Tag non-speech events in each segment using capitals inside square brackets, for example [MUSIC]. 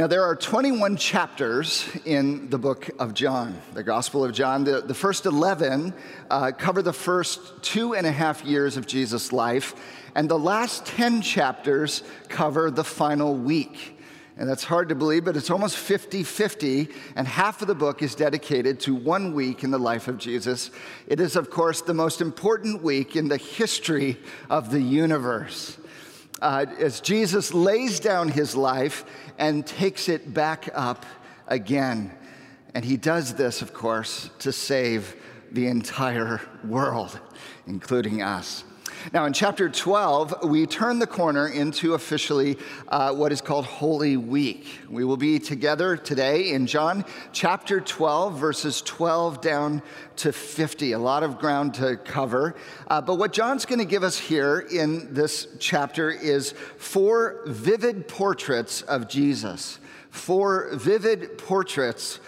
Now, there are 21 chapters in the book of John, the Gospel of John. The, the first 11 uh, cover the first two and a half years of Jesus' life, and the last 10 chapters cover the final week. And that's hard to believe, but it's almost 50 50, and half of the book is dedicated to one week in the life of Jesus. It is, of course, the most important week in the history of the universe. Uh, as Jesus lays down his life and takes it back up again. And he does this, of course, to save the entire world, including us. Now, in chapter 12, we turn the corner into officially uh, what is called Holy Week. We will be together today in John chapter 12, verses 12 down to 50. A lot of ground to cover. Uh, but what John's going to give us here in this chapter is four vivid portraits of Jesus. Four vivid portraits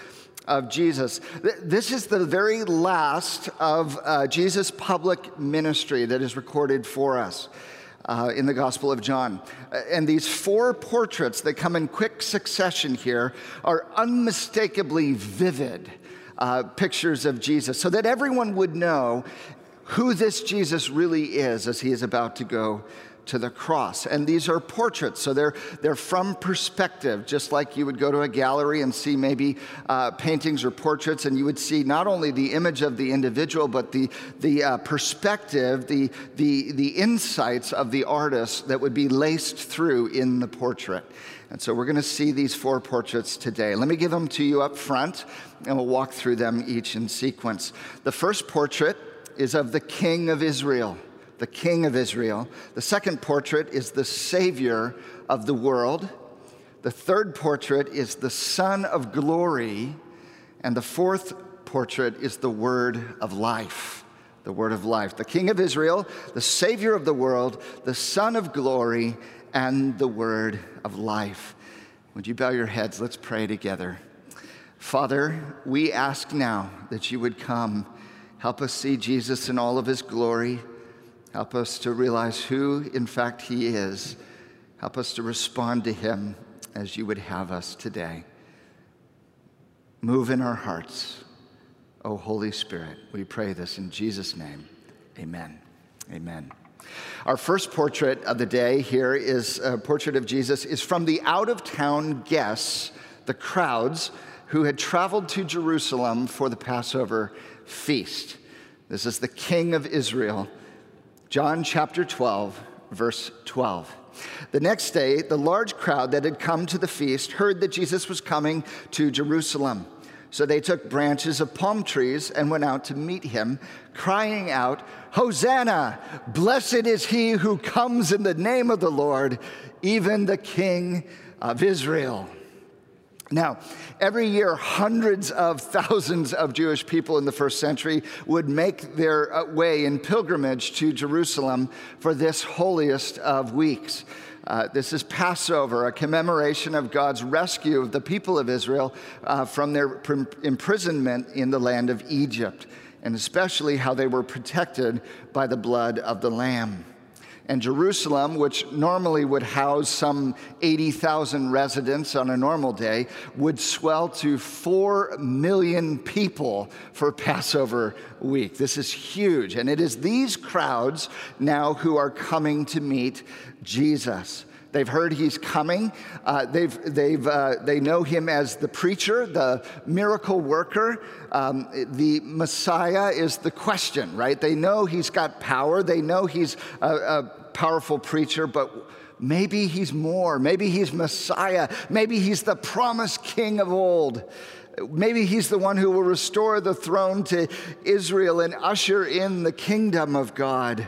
of Jesus. This is the very last of uh, Jesus' public ministry that is recorded for us. Uh, in the Gospel of John. Uh, and these four portraits that come in quick succession here are unmistakably vivid uh, pictures of Jesus, so that everyone would know who this Jesus really is as he is about to go to the cross. And these are portraits, so they're, they're from perspective, just like you would go to a gallery and see maybe uh, paintings or portraits, and you would see not only the image of the individual, but the, the uh, perspective, the, the, the insights of the artist that would be laced through in the portrait. And so we're going to see these four portraits today. Let me give them to you up front, and we'll walk through them each in sequence. The first portrait is of the King of Israel the King of Israel. The second portrait is the Savior of the world. The third portrait is the Son of Glory. And the fourth portrait is the Word of Life. The Word of Life. The King of Israel, the Savior of the world, the Son of Glory, and the Word of Life. Would you bow your heads? Let's pray together. Father, we ask now that you would come. Help us see Jesus in all of his glory. Help us to realize who, in fact, He is. Help us to respond to Him as you would have us today. Move in our hearts, O Holy Spirit. We pray this in Jesus' name. Amen. Amen. Our first portrait of the day here is a portrait of Jesus is from the out of town guests, the crowds who had traveled to Jerusalem for the Passover feast. This is the king of Israel John chapter 12, verse 12. The next day, the large crowd that had come to the feast heard that Jesus was coming to Jerusalem. So they took branches of palm trees and went out to meet him, crying out, Hosanna! Blessed is he who comes in the name of the Lord, even the King of Israel. Now, every year, hundreds of thousands of Jewish people in the first century would make their uh, way in pilgrimage to Jerusalem for this holiest of weeks. Uh, this is Passover, a commemoration of God's rescue of the people of Israel uh, from their pr- imprisonment in the land of Egypt, and especially how they were protected by the blood of the Lamb and Jerusalem, which normally would house some 80,000 residents on a normal day, would swell to 4 million people for [LAUGHS] Passover week. This is huge. And it is these crowds now who are coming to meet Jesus. They've heard he's coming. Uh, they've, they've, uh, they know him as the preacher, the miracle worker. Um, the Messiah is the question, right? They know he's got power. They know he's a, a powerful preacher, but maybe he's more. Maybe he's Messiah. Maybe he's the promised king of old. Maybe he's the one who will restore the throne to Israel and usher in the kingdom of God.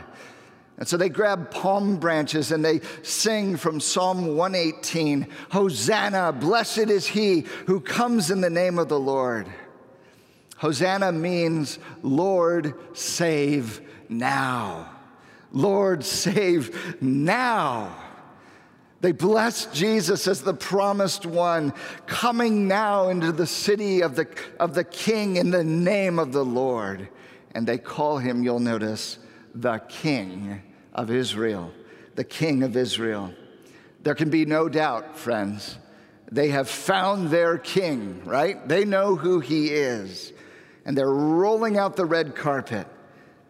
And so they grab palm branches and they sing from Psalm 118 Hosanna, blessed is he who comes in the name of the Lord. Hosanna means, Lord, save now. Lord, save now. They bless Jesus as the promised one, coming now into the city of the, of the King in the name of the Lord. And they call him, you'll notice, the King of Israel, the King of Israel. There can be no doubt, friends, They have found their king, right? They know who he is. And they're rolling out the red carpet.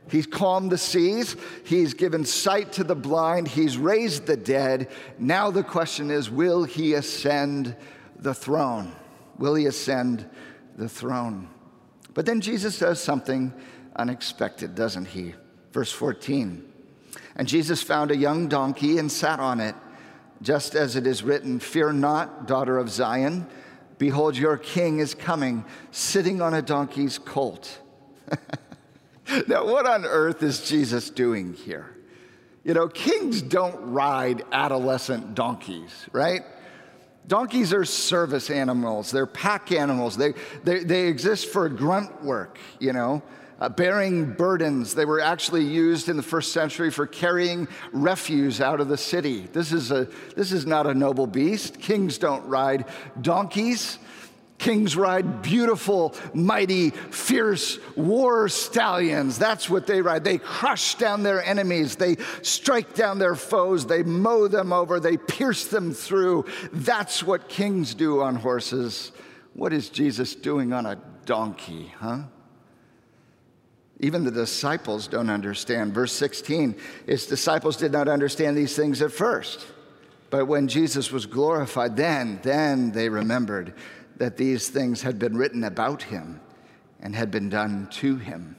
He's calmed the seas. He's given sight to the blind. He's raised the dead. Now the question is will he ascend the throne? Will he ascend the throne? But then Jesus does something unexpected, doesn't he? Verse 14. And Jesus found a young donkey and sat on it, just as it is written Fear not, daughter of Zion. Behold, your king is coming, sitting on a donkey's colt. [LAUGHS] now, what on earth is Jesus doing here? You know, kings don't ride adolescent donkeys, right? Donkeys are service animals, they're pack animals, they, they, they exist for grunt work, you know. Uh, bearing burdens. They were actually used in the first century for carrying refuse out of the city. This is, a, this is not a noble beast. Kings don't ride donkeys. Kings ride beautiful, mighty, fierce war stallions. That's what they ride. They crush down their enemies. They strike down their foes. They mow them over. They pierce them through. That's what kings do on horses. What is Jesus doing on a donkey, huh? Even the disciples don't understand. Verse 16, his disciples did not understand these things at first. But when Jesus was glorified, then, then they remembered that these things had been written about him and had been done to him.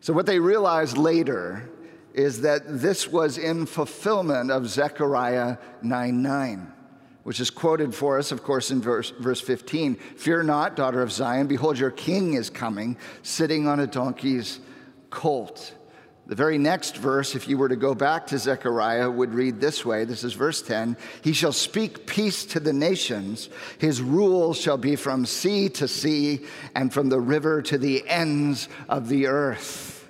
So, what they realized later is that this was in fulfillment of Zechariah 9 9, which is quoted for us, of course, in verse, verse 15. Fear not, daughter of Zion, behold, your king is coming, sitting on a donkey's colt. The very next verse, if you were to go back to Zechariah, would read this way. This is verse 10 He shall speak peace to the nations. His rule shall be from sea to sea and from the river to the ends of the earth.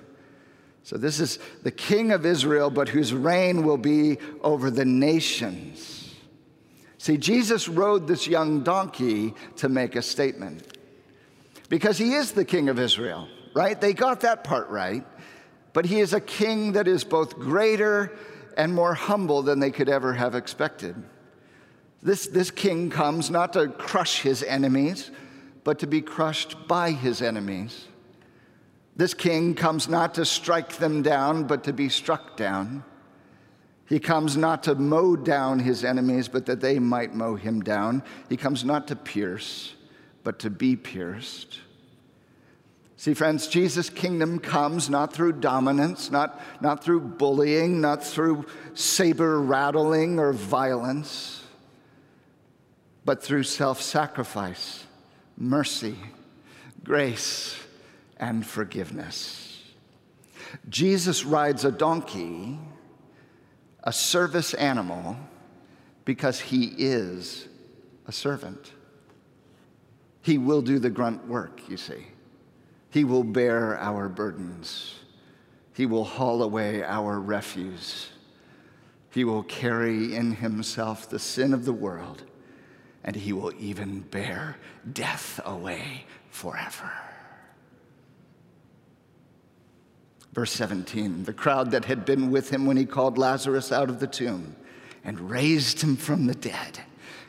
So, this is the king of Israel, but whose reign will be over the nations. See, Jesus rode this young donkey to make a statement because he is the king of Israel, right? They got that part right but he is a king that is both greater and more humble than they could ever have expected. This, this king comes not to crush his enemies, but to be crushed by his enemies. This king comes not to strike them down, but to be struck down. He comes not to mow down his enemies, but that they might mow him down. He comes not to pierce, but to be pierced. See, friends, Jesus' kingdom comes not through dominance, not, not through bullying, not through saber rattling or violence, but through self sacrifice, mercy, grace, and forgiveness. Jesus rides a donkey, a service animal, because he is a servant. He will do the grunt work, you see. He will bear our burdens. He will haul away our refuse. He will carry in himself the sin of the world, and he will even bear death away forever. Verse 17 the crowd that had been with him when he called Lazarus out of the tomb and raised him from the dead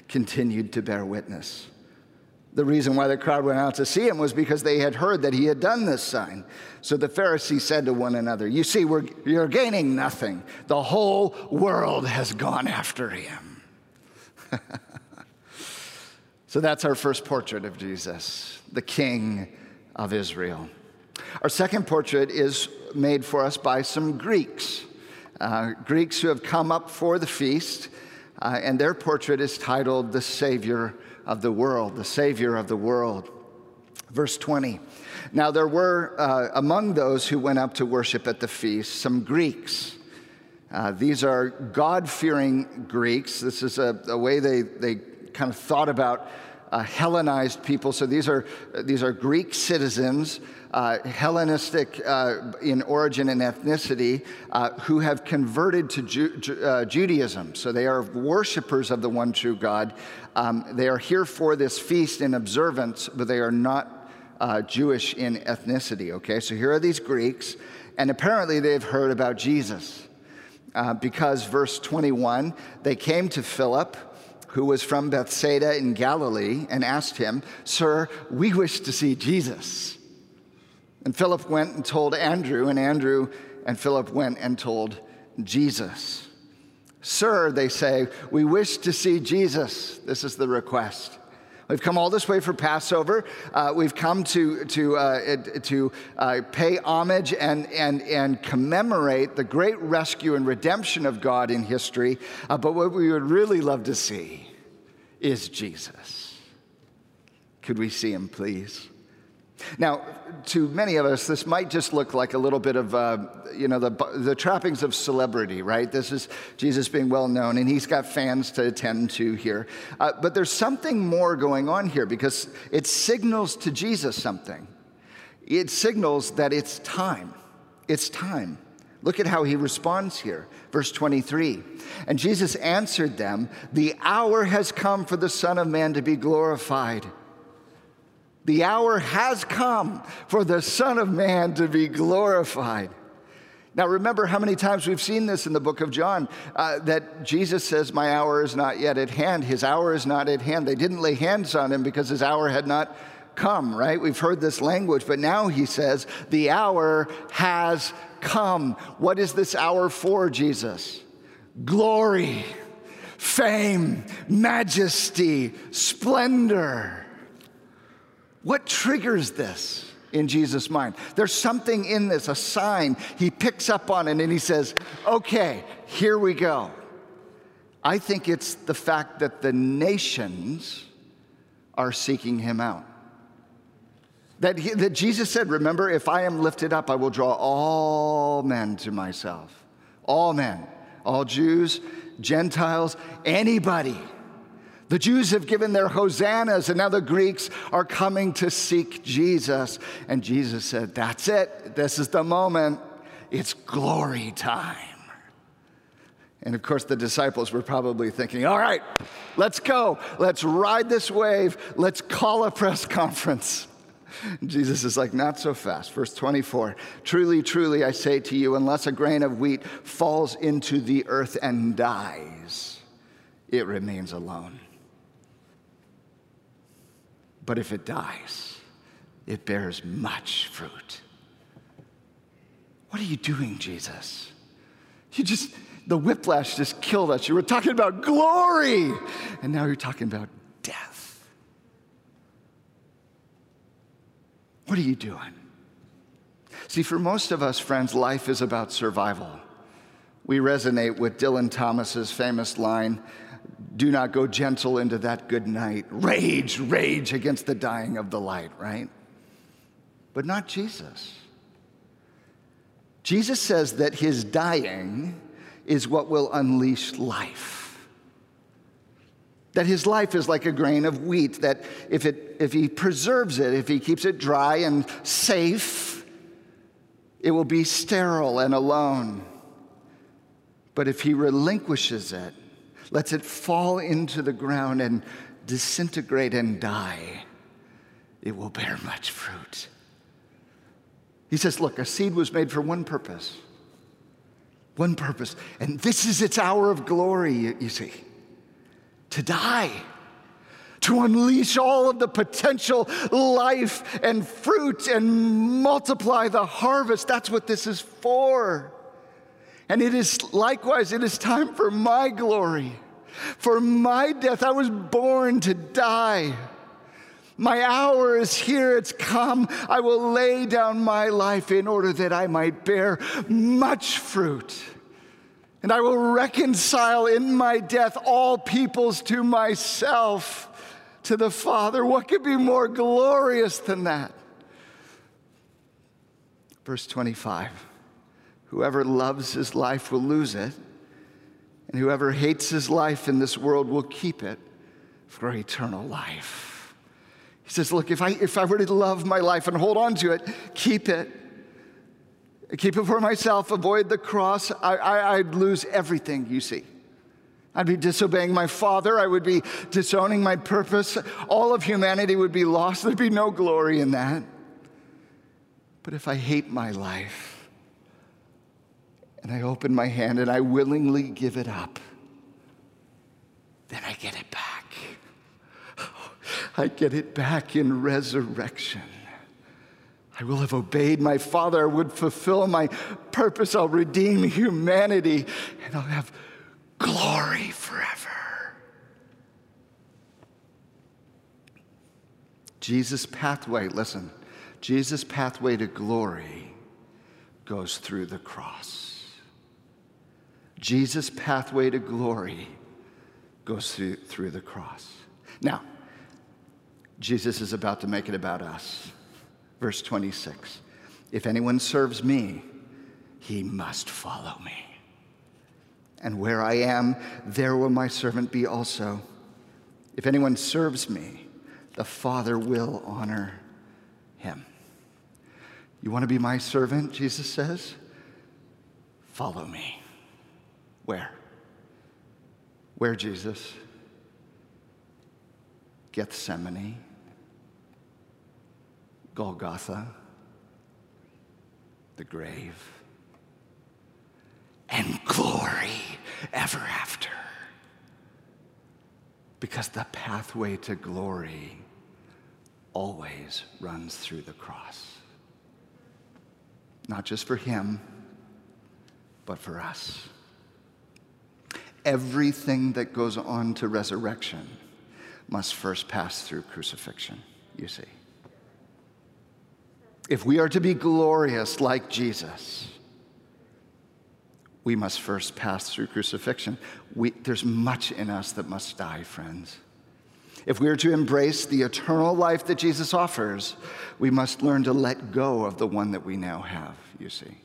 continued to bear witness. The reason why the crowd went out to see him was because they had heard that he had done this sign. So the Pharisees said to one another, You see, we're, you're gaining nothing. The whole world has gone after him. [LAUGHS] so that's our first portrait of Jesus, the King of Israel. Our second portrait is made for us by some Greeks, uh, Greeks who have come up for the feast, uh, and their portrait is titled The Savior of the world, the Savior of the world. Verse 20. Now, there were uh, among those who went up to worship at the feast some Greeks. Uh, these are God fearing Greeks. This is a, a, way they, they kind of thought about uh, Hellenized people. So these are, these are Greek citizens uh, Hellenistic uh, in origin and ethnicity uh, who have converted to Ju- uh, Judaism. So they are worshipers of the one true God. Um, they are here for this feast in observance, but they are not uh, Jewish in ethnicity. Okay, so here are these Greeks, and apparently they've heard about Jesus. Uh, because verse 21, they came to Philip, who was from Bethsaida in Galilee, and asked him, Sir, we wish to see Jesus. And Philip went and told Andrew, and Andrew and Philip went and told Jesus. Sir, they say, we wish to see Jesus. This is the request. We've come all this way for Passover. Uh, we've come to, to, uh, to uh, pay homage and, and, and commemorate the great rescue and redemption of God in history. Uh, but what we would really love to see is Jesus. Could we see him, please? Now, to many of us, this might just look like a little bit of, uh, you know, the, the trappings of celebrity, right? This is Jesus being well known, and he's got fans to attend to here. Uh, but there's something more going on here because it signals to Jesus something. It signals that it's time. It's time. Look at how he responds here. Verse 23. And Jesus answered them, The hour has come for the Son of Man to be glorified. The hour has come for the Son of Man to be glorified. Now, remember how many times we've seen this in the book of John uh, that Jesus says, My hour is not yet at hand. His hour is not at hand. They didn't lay hands on him because his hour had not come, right? We've heard this language, but now he says, The hour has come. What is this hour for, Jesus? Glory, fame, majesty, splendor. What triggers this in Jesus' mind? There's something in this, a sign. He picks up on it and he says, Okay, here we go. I think it's the fact that the nations are seeking him out. That, he, that Jesus said, Remember, if I am lifted up, I will draw all men to myself. All men, all Jews, Gentiles, anybody. The Jews have given their hosannas, and now the Greeks are coming to seek Jesus. And Jesus said, That's it. This is the moment. It's glory time. And of course, the disciples were probably thinking, All right, let's go. Let's ride this wave. Let's call a press [LAUGHS] conference. Jesus is like, Not so fast. Verse 24 Truly, truly, I say to you, unless a grain of wheat falls into the earth and dies, it remains alone. But if it dies, it bears much fruit. What are you doing, Jesus? You just, the whiplash just killed us. You were talking about glory, and now you're talking about death. What are you doing? See, for most of us, friends, life is about survival. We resonate with Dylan Thomas's famous line do not go gentle into that good night. Rage, rage against the dying of the light, right? But not Jesus. Jesus says that his dying is what will unleash life. That his life is like a grain of wheat, that if, it, if he preserves it, if he keeps it dry and safe, it will be sterile and alone. But if he relinquishes it, lets it fall into the ground and disintegrate and die, it will bear much fruit. He says, Look, a seed was made for one purpose. One purpose. And this is its hour of glory, you, see to die, to unleash all of the potential life and fruit and multiply the harvest. That's what this is for. And it is likewise, it is time for my glory. For my death, I was born to die. My hour is here, it's come. I will lay down my life in order that I might bear much fruit. And I will reconcile in my death all peoples to myself, to the Father. What could be more glorious than that? Verse 25 Whoever loves his life will lose it and whoever hates his life in this world will keep it for eternal life. He says, Look, if I, if I were to love my life and hold on to it, keep it. Keep it for myself, avoid the cross. I, I, I'd lose everything, you see. I'd be disobeying my father. I would be disowning my purpose. All of humanity would be lost. There'd be no glory in that. But if I hate my life, and I open my hand and I willingly give it up, then I get it back. Oh, I get it back in resurrection. I will have obeyed my Father. I would fulfill my purpose. I'll redeem humanity and I'll have glory forever. Jesus' pathway, listen, Jesus' pathway to glory goes through the cross. Jesus' pathway to glory goes through, through the cross. Now, Jesus is about to make it about us. Verse 26 If anyone serves me, he must follow me. And where I am, there will my servant be also. If anyone serves me, the Father will honor him. You want to be my servant, Jesus says? Follow me. Where? Where, Jesus? Gethsemane, Golgotha, the grave, and glory ever after. Because the pathway to glory always runs through the cross. Not just for him, but for us. Everything that goes on to resurrection must first pass through crucifixion, you see. If we are to be glorious like Jesus, we must first pass through crucifixion. We, there's much in us that must die, friends. If we are to embrace the eternal life that Jesus offers, we must learn to let go of the one that we now have, you see.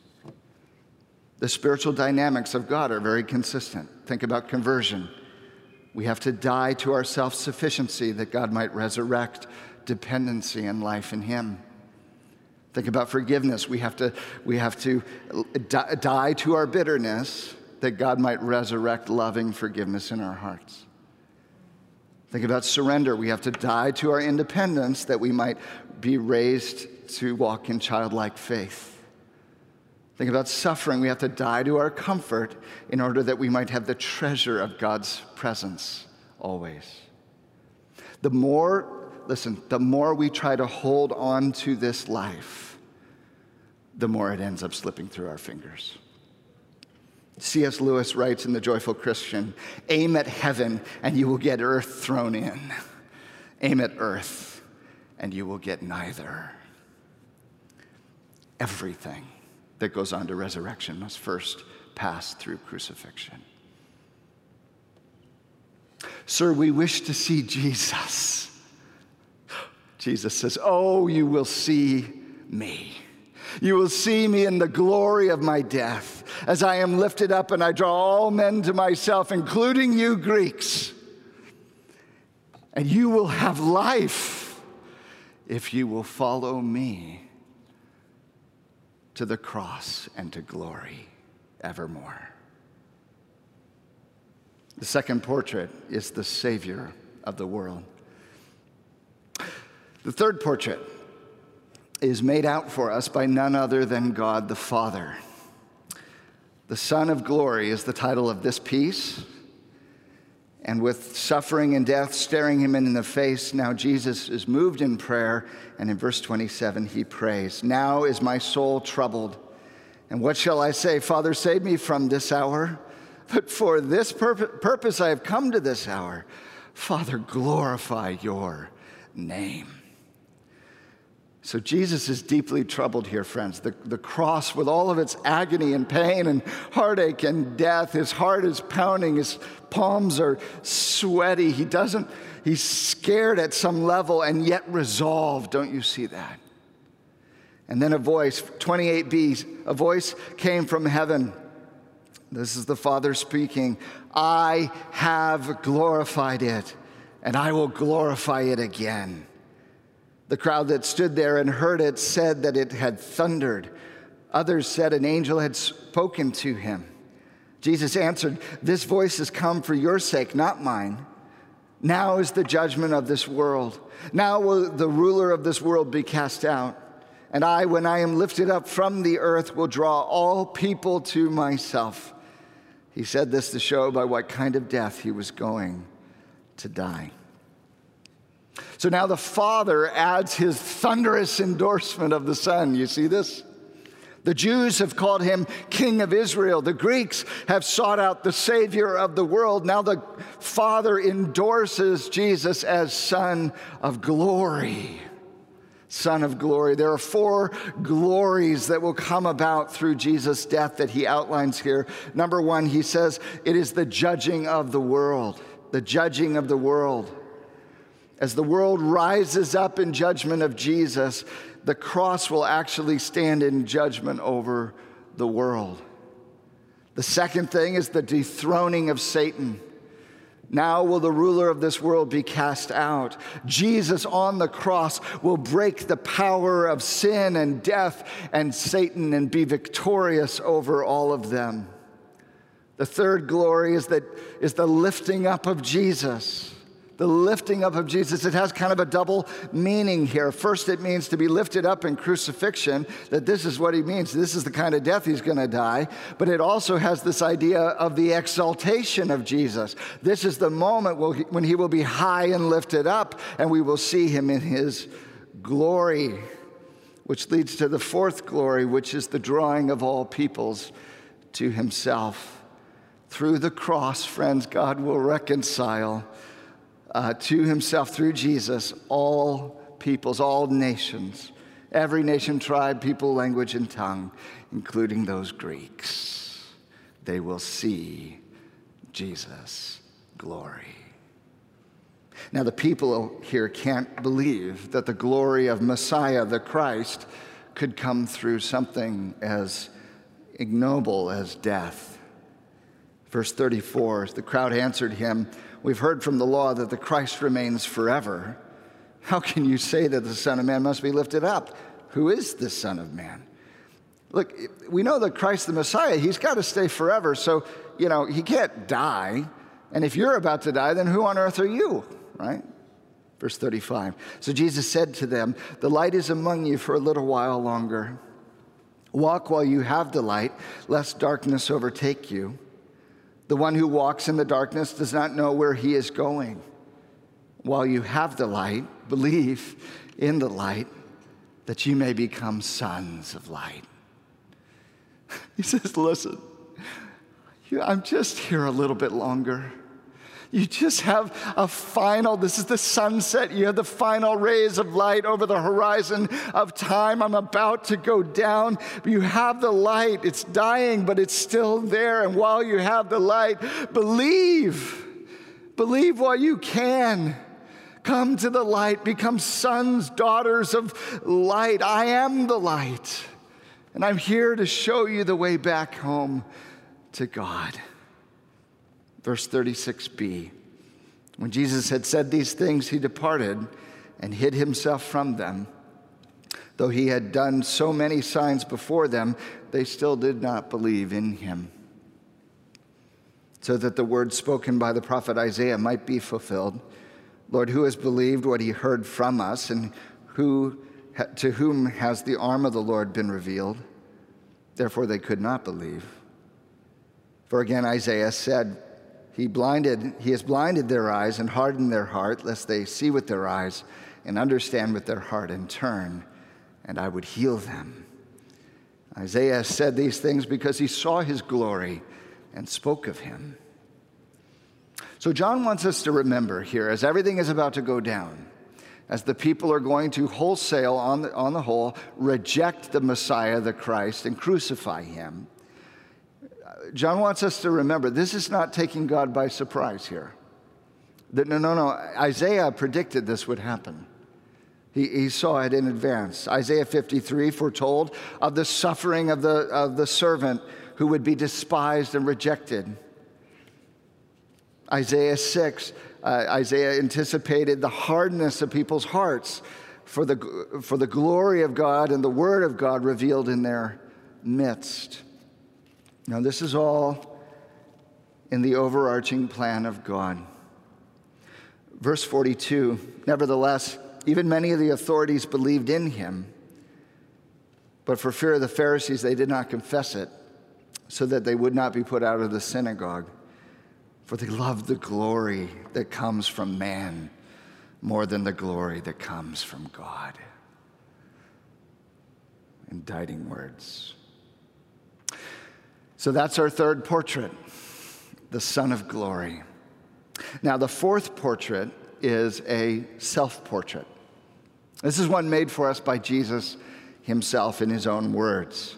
The spiritual dynamics of God are very consistent. Think about conversion. We have to die to our self sufficiency that God might resurrect dependency and life in Him. Think about forgiveness. We have to, we have to die to our bitterness that God might resurrect loving forgiveness in our hearts. Think about surrender. We have to die to our independence that we might be raised to walk in childlike faith. Think about suffering. We have to die to our comfort in order that we might have the treasure of God's presence always. The more, listen, the more we try to hold on to this life, the more it ends up slipping through our fingers. C.S. Lewis writes in The Joyful Christian aim at heaven and you will get earth thrown in. Aim at earth and you will get neither. Everything that goes on to resurrection must first pass through crucifixion. Sir, we wish to see Jesus. Jesus says, Oh, you will see me. You will see me in the glory of my death as I am lifted up and I draw all men to myself, including you Greeks. And you will have life if you will follow me to the cross and to glory evermore. The second portrait is the Savior of the world. The third portrait is made out for us by none other than God the Father. The Son of Glory is the title of this piece. And with suffering and death staring him in the face, now Jesus is moved in prayer. And in verse 27, he prays, Now is my soul troubled. And what shall I say? Father, save me from this hour. But for this purpose I have come to this hour. Father, glorify your name. So Jesus is deeply troubled here, friends. The, the cross, with all of its agony and pain and heartache and death, his heart is pounding, his palms are sweaty. He doesn't, he's scared at some level and yet resolved. Don't you see that? And then a voice, 28b, a voice came from heaven. This is the Father speaking. I have glorified it, and I will glorify it again. The crowd that stood there and heard it said that it had thundered. Others said an angel had spoken to him. Jesus answered, This voice has come for your sake, not mine. Now is the judgment of this world. Now will the ruler of this world be cast out. And I, when I am lifted up from the earth, will draw all people to myself. He said this to show by what kind of death he was going to die. So now the Father adds his thunderous endorsement of the Son. You see this? The Jews have called him King of Israel. The Greeks have sought out the Savior of the world. Now the Father endorses Jesus as Son of Glory. Son of Glory. There are four glories that will come about through Jesus' death that he outlines here. Number one, he says it is the judging of the world, the judging of the world. As the world rises up in judgment of Jesus, the cross will actually stand in judgment over the world. The second thing is the dethroning of Satan. Now will the ruler of this world be cast out. Jesus on the cross will break the power of sin and death and Satan and be victorious over all of them. The third glory is that is the lifting up of Jesus the lifting up of Jesus, it has kind of a double meaning here. First, it means to be lifted up in crucifixion, that this is what he means. This is the kind of death he's going to die. But it also has this idea of the exaltation of Jesus. This is the moment when he will be high and lifted up, and we will see him in his glory, which leads to the fourth glory, which is the drawing of all peoples to himself. Through the cross, friends, God will reconcile uh, to himself through Jesus all peoples, all nations, every nation, tribe, people, language, and tongue, including those Greeks. They will see Jesus' glory. Now, the people here can't believe that the glory of Messiah, the Christ, could come through something as ignoble as death. Verse 34 the crowd answered him, We've heard from the law that the Christ remains forever. How can you say that the Son of Man must be lifted up? Who is the Son of Man? Look, we know that Christ the Messiah, he's got to stay forever. So, you know, he can't die. And if you're about to die, then who on earth are you, right? Verse 35. So Jesus said to them, The light is among you for a little while longer. Walk while you have the light, lest darkness overtake you. The one who walks in the darkness does not know where he is going. While you have the light, believe in the light that you may become sons of light. [LAUGHS] He says, Listen, I'm just here a little bit longer. You just have a final, this is the sunset. You have the final rays of light over the horizon of time. I'm about to go down. You have the light. It's dying, but it's still there. And while you have the light, believe. Believe while you can. Come to the light. Become sons, daughters of light. I am the light. And I'm here to show you the way back home to God. Verse 36b When Jesus had said these things, he departed and hid himself from them. Though he had done so many signs before them, they still did not believe in him. So that the word spoken by the prophet Isaiah might be fulfilled Lord, who has believed what he heard from us, and who, to whom has the arm of the Lord been revealed? Therefore, they could not believe. For again, Isaiah said, he blinded, he has blinded their eyes and hardened their heart, lest they see with their eyes and understand with their heart and turn, and I would heal them. Isaiah said these things because he saw his glory and spoke of him. So, John wants us to remember here, as everything is about to go down, as the people are going to wholesale, on the, on the whole, reject the Messiah, the Christ, and crucify him John wants us to remember this is not taking God by surprise here. That, no, no, no. Isaiah predicted this would happen. He, he, saw it in advance. Isaiah 53 foretold of the suffering of the, of the servant who would be despised and rejected. Isaiah 6, uh, Isaiah anticipated the hardness of people's hearts for the, for the glory of God and the word of God revealed in their midst. Now, this is all in the overarching plan of God. Verse 42 Nevertheless, even many of the authorities believed in him, but for fear of the Pharisees, they did not confess it, so that they would not be put out of the synagogue. For they loved the glory that comes from man more than the glory that comes from God. Indicting words. So that's our third portrait, the Son of Glory. Now, the fourth portrait is a self portrait. This is one made for us by Jesus himself in his own words.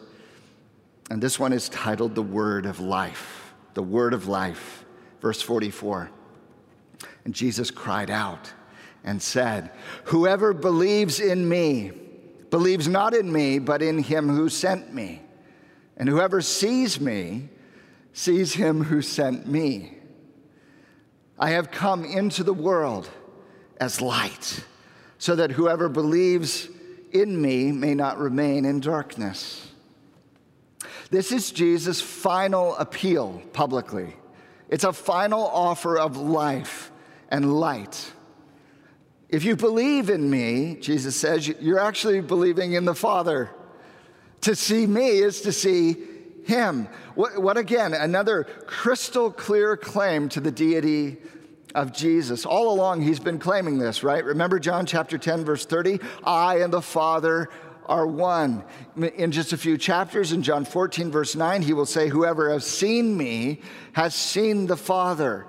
And this one is titled The Word of Life. The Word of Life. Verse 44. And Jesus cried out and said, Whoever believes in me believes not in me, but in him who sent me. And whoever sees me sees him who sent me. I have come into the world as light, so that whoever believes in me may not remain in darkness. This is Jesus' final appeal publicly. It's a final offer of life and light. If you believe in me, Jesus says, you're actually believing in the Father. To see me is to see him. What, what, again, another crystal clear claim to the deity of Jesus. All along, he's been claiming this, right? Remember John chapter 10, verse 30? I and the Father are one. In just a few chapters, in John 14, verse 9, he will say, Whoever has seen me has seen the Father.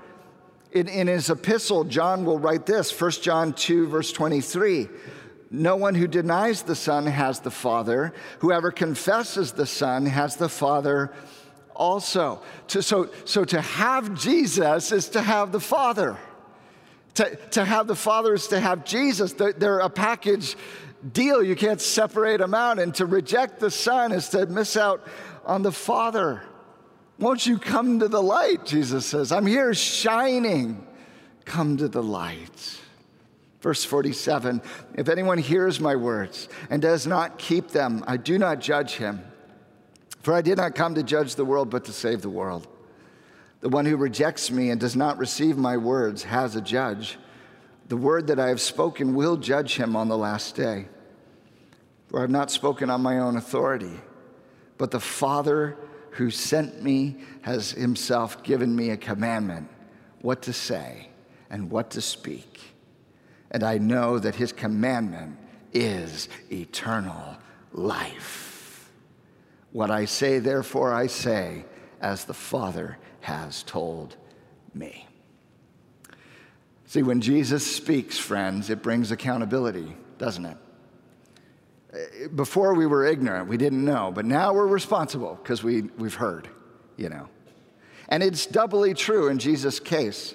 In, in his epistle, John will write this 1 John 2, verse 23. No one who denies the Son has the Father. Whoever confesses the Son has the Father also. To, so, so to have Jesus is to have the Father. To, to have the Father is to have Jesus. They're, they're a package deal. You can't separate them out. And to reject the Son is to miss out on the Father. Won't you come to the light? Jesus says, I'm here shining. Come to the light. Verse 47 If anyone hears my words and does not keep them, I do not judge him. For I did not come to judge the world, but to save the world. The one who rejects me and does not receive my words has a judge. The word that I have spoken will judge him on the last day. For I have not spoken on my own authority, but the Father who sent me has himself given me a commandment what to say and what to speak. And I know that his commandment is eternal life. What I say, therefore, I say, as the Father has told me. See, when Jesus speaks, friends, it brings accountability, doesn't it? Before we were ignorant, we didn't know, but now we're responsible because we, we've heard, you know. And it's doubly true in Jesus' case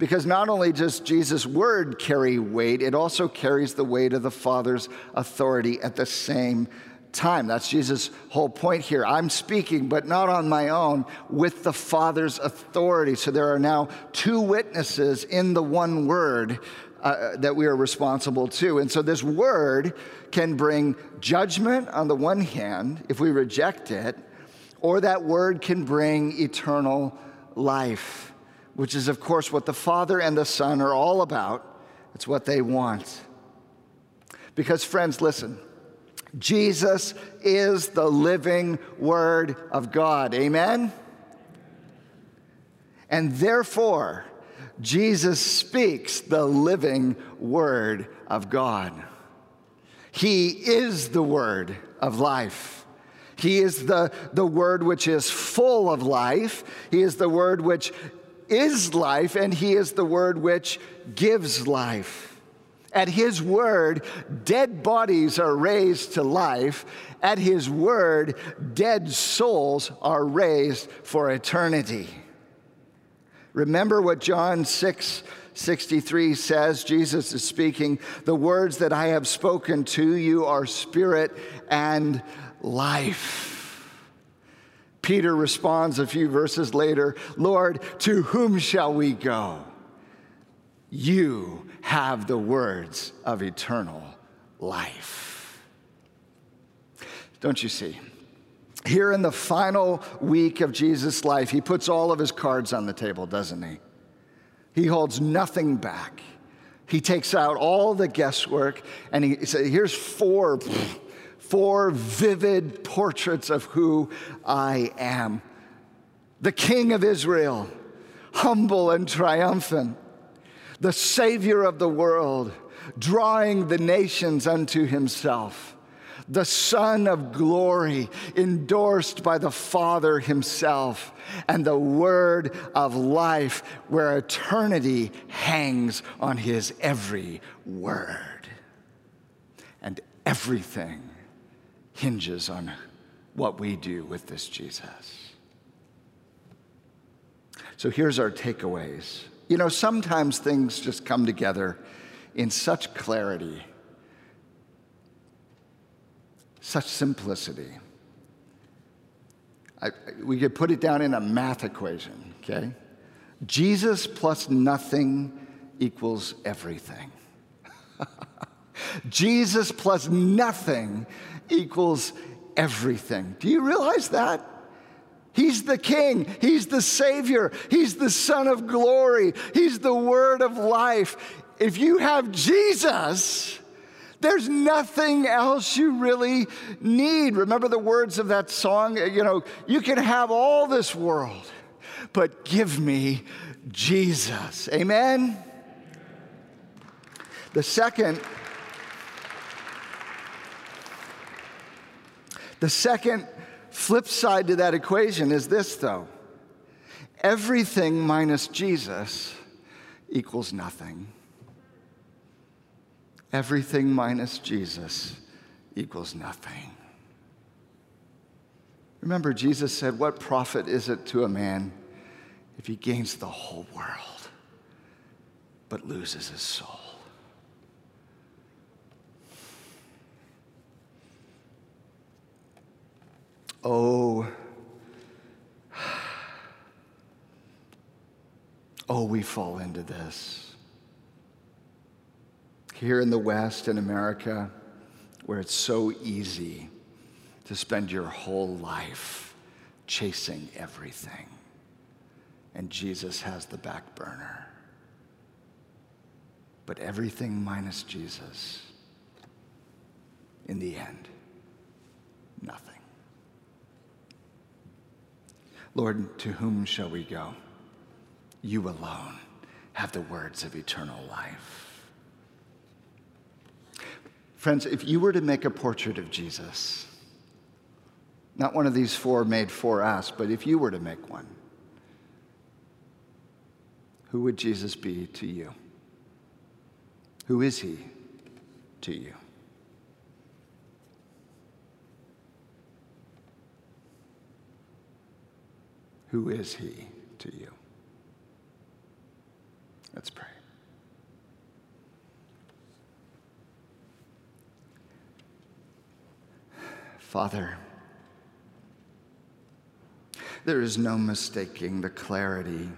because not only does Jesus' word carry weight, it also carries the weight of the Father's authority at the same time. That's Jesus' whole point here. I'm speaking, but not on my own, with the Father's authority. So there are now two witnesses in the one word uh, that we are responsible to. And so this word can bring judgment on the one hand, if we reject it, or that word can bring eternal life, which is, of course, what the Father and the Son are all about. It's what they want. Because, friends, listen. Jesus is the living Word of God. Amen? And therefore, Jesus speaks the living Word of God. He is the Word of life. He is the, the Word which is full of life. He is the Word which is life, and He is the Word which gives life. At his word, dead bodies are raised to life. At his word, dead souls are raised for eternity. Remember what John 6 63 says Jesus is speaking, The words that I have spoken to you are spirit and life. Peter responds a few verses later Lord, to whom shall we go? You have the words of eternal life. Don't you see? Here in the final week of Jesus' life, he puts all of his cards on the table, doesn't he? He holds nothing back. He takes out all the guesswork and he says, Here's four, four vivid portraits of who I am. The King of Israel, humble and triumphant the Savior of the world, drawing the nations unto himself, the Son of glory, endorsed by the Father himself, and the Word of life, where eternity hangs on his every word. And everything hinges on what we do with this Jesus. So here's our takeaways. You know, sometimes things just come together in such clarity, such simplicity. I, we could put it down in a math equation, okay? Jesus plus nothing equals everything. [LAUGHS] Jesus plus nothing equals everything. Do you realize that? He's the King. He's the Savior. He's the Son of glory. He's the Word of life. If you have Jesus, there's nothing else you really need. Remember the words of that song? You know, you can have all this world, but give me Jesus. Amen? The second, the second Flip side to that equation is this, though everything minus Jesus equals nothing. Everything minus Jesus equals nothing. Remember, Jesus said, What profit is it to a man if he gains the whole world but loses his soul? Oh, [SIGHS] oh, we fall into this. Here in the West, in America, where it's so easy to spend your whole life chasing everything, and Jesus has the back burner. But everything minus Jesus, in the end, nothing. Lord, to whom shall we go? You alone have the words of eternal life. Friends, if you were to make a portrait of Jesus, not one of these four made for us, but if you were to make one, who would Jesus be to you? Who is he to you? Who is he to you? Let's pray. Father, there is no mistaking the clarity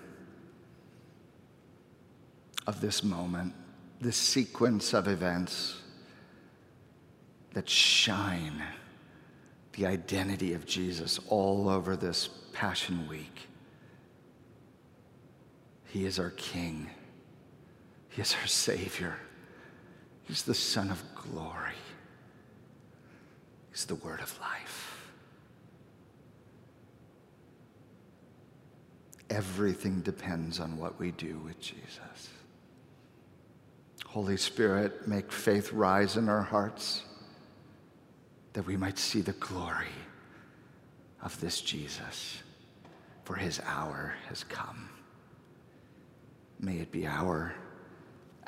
of this moment, this sequence of events that shine the identity of Jesus all over this Passion Week. He is our King, He is our Savior, He's the Son of glory, He's the Word of life. Everything depends on what we do with Jesus. Holy Spirit, make faith rise in our hearts that we might see the glory of this Jesus, for his hour has come. May it be our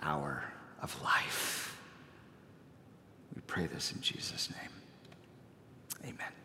hour of life. We pray this in Jesus' name. Amen.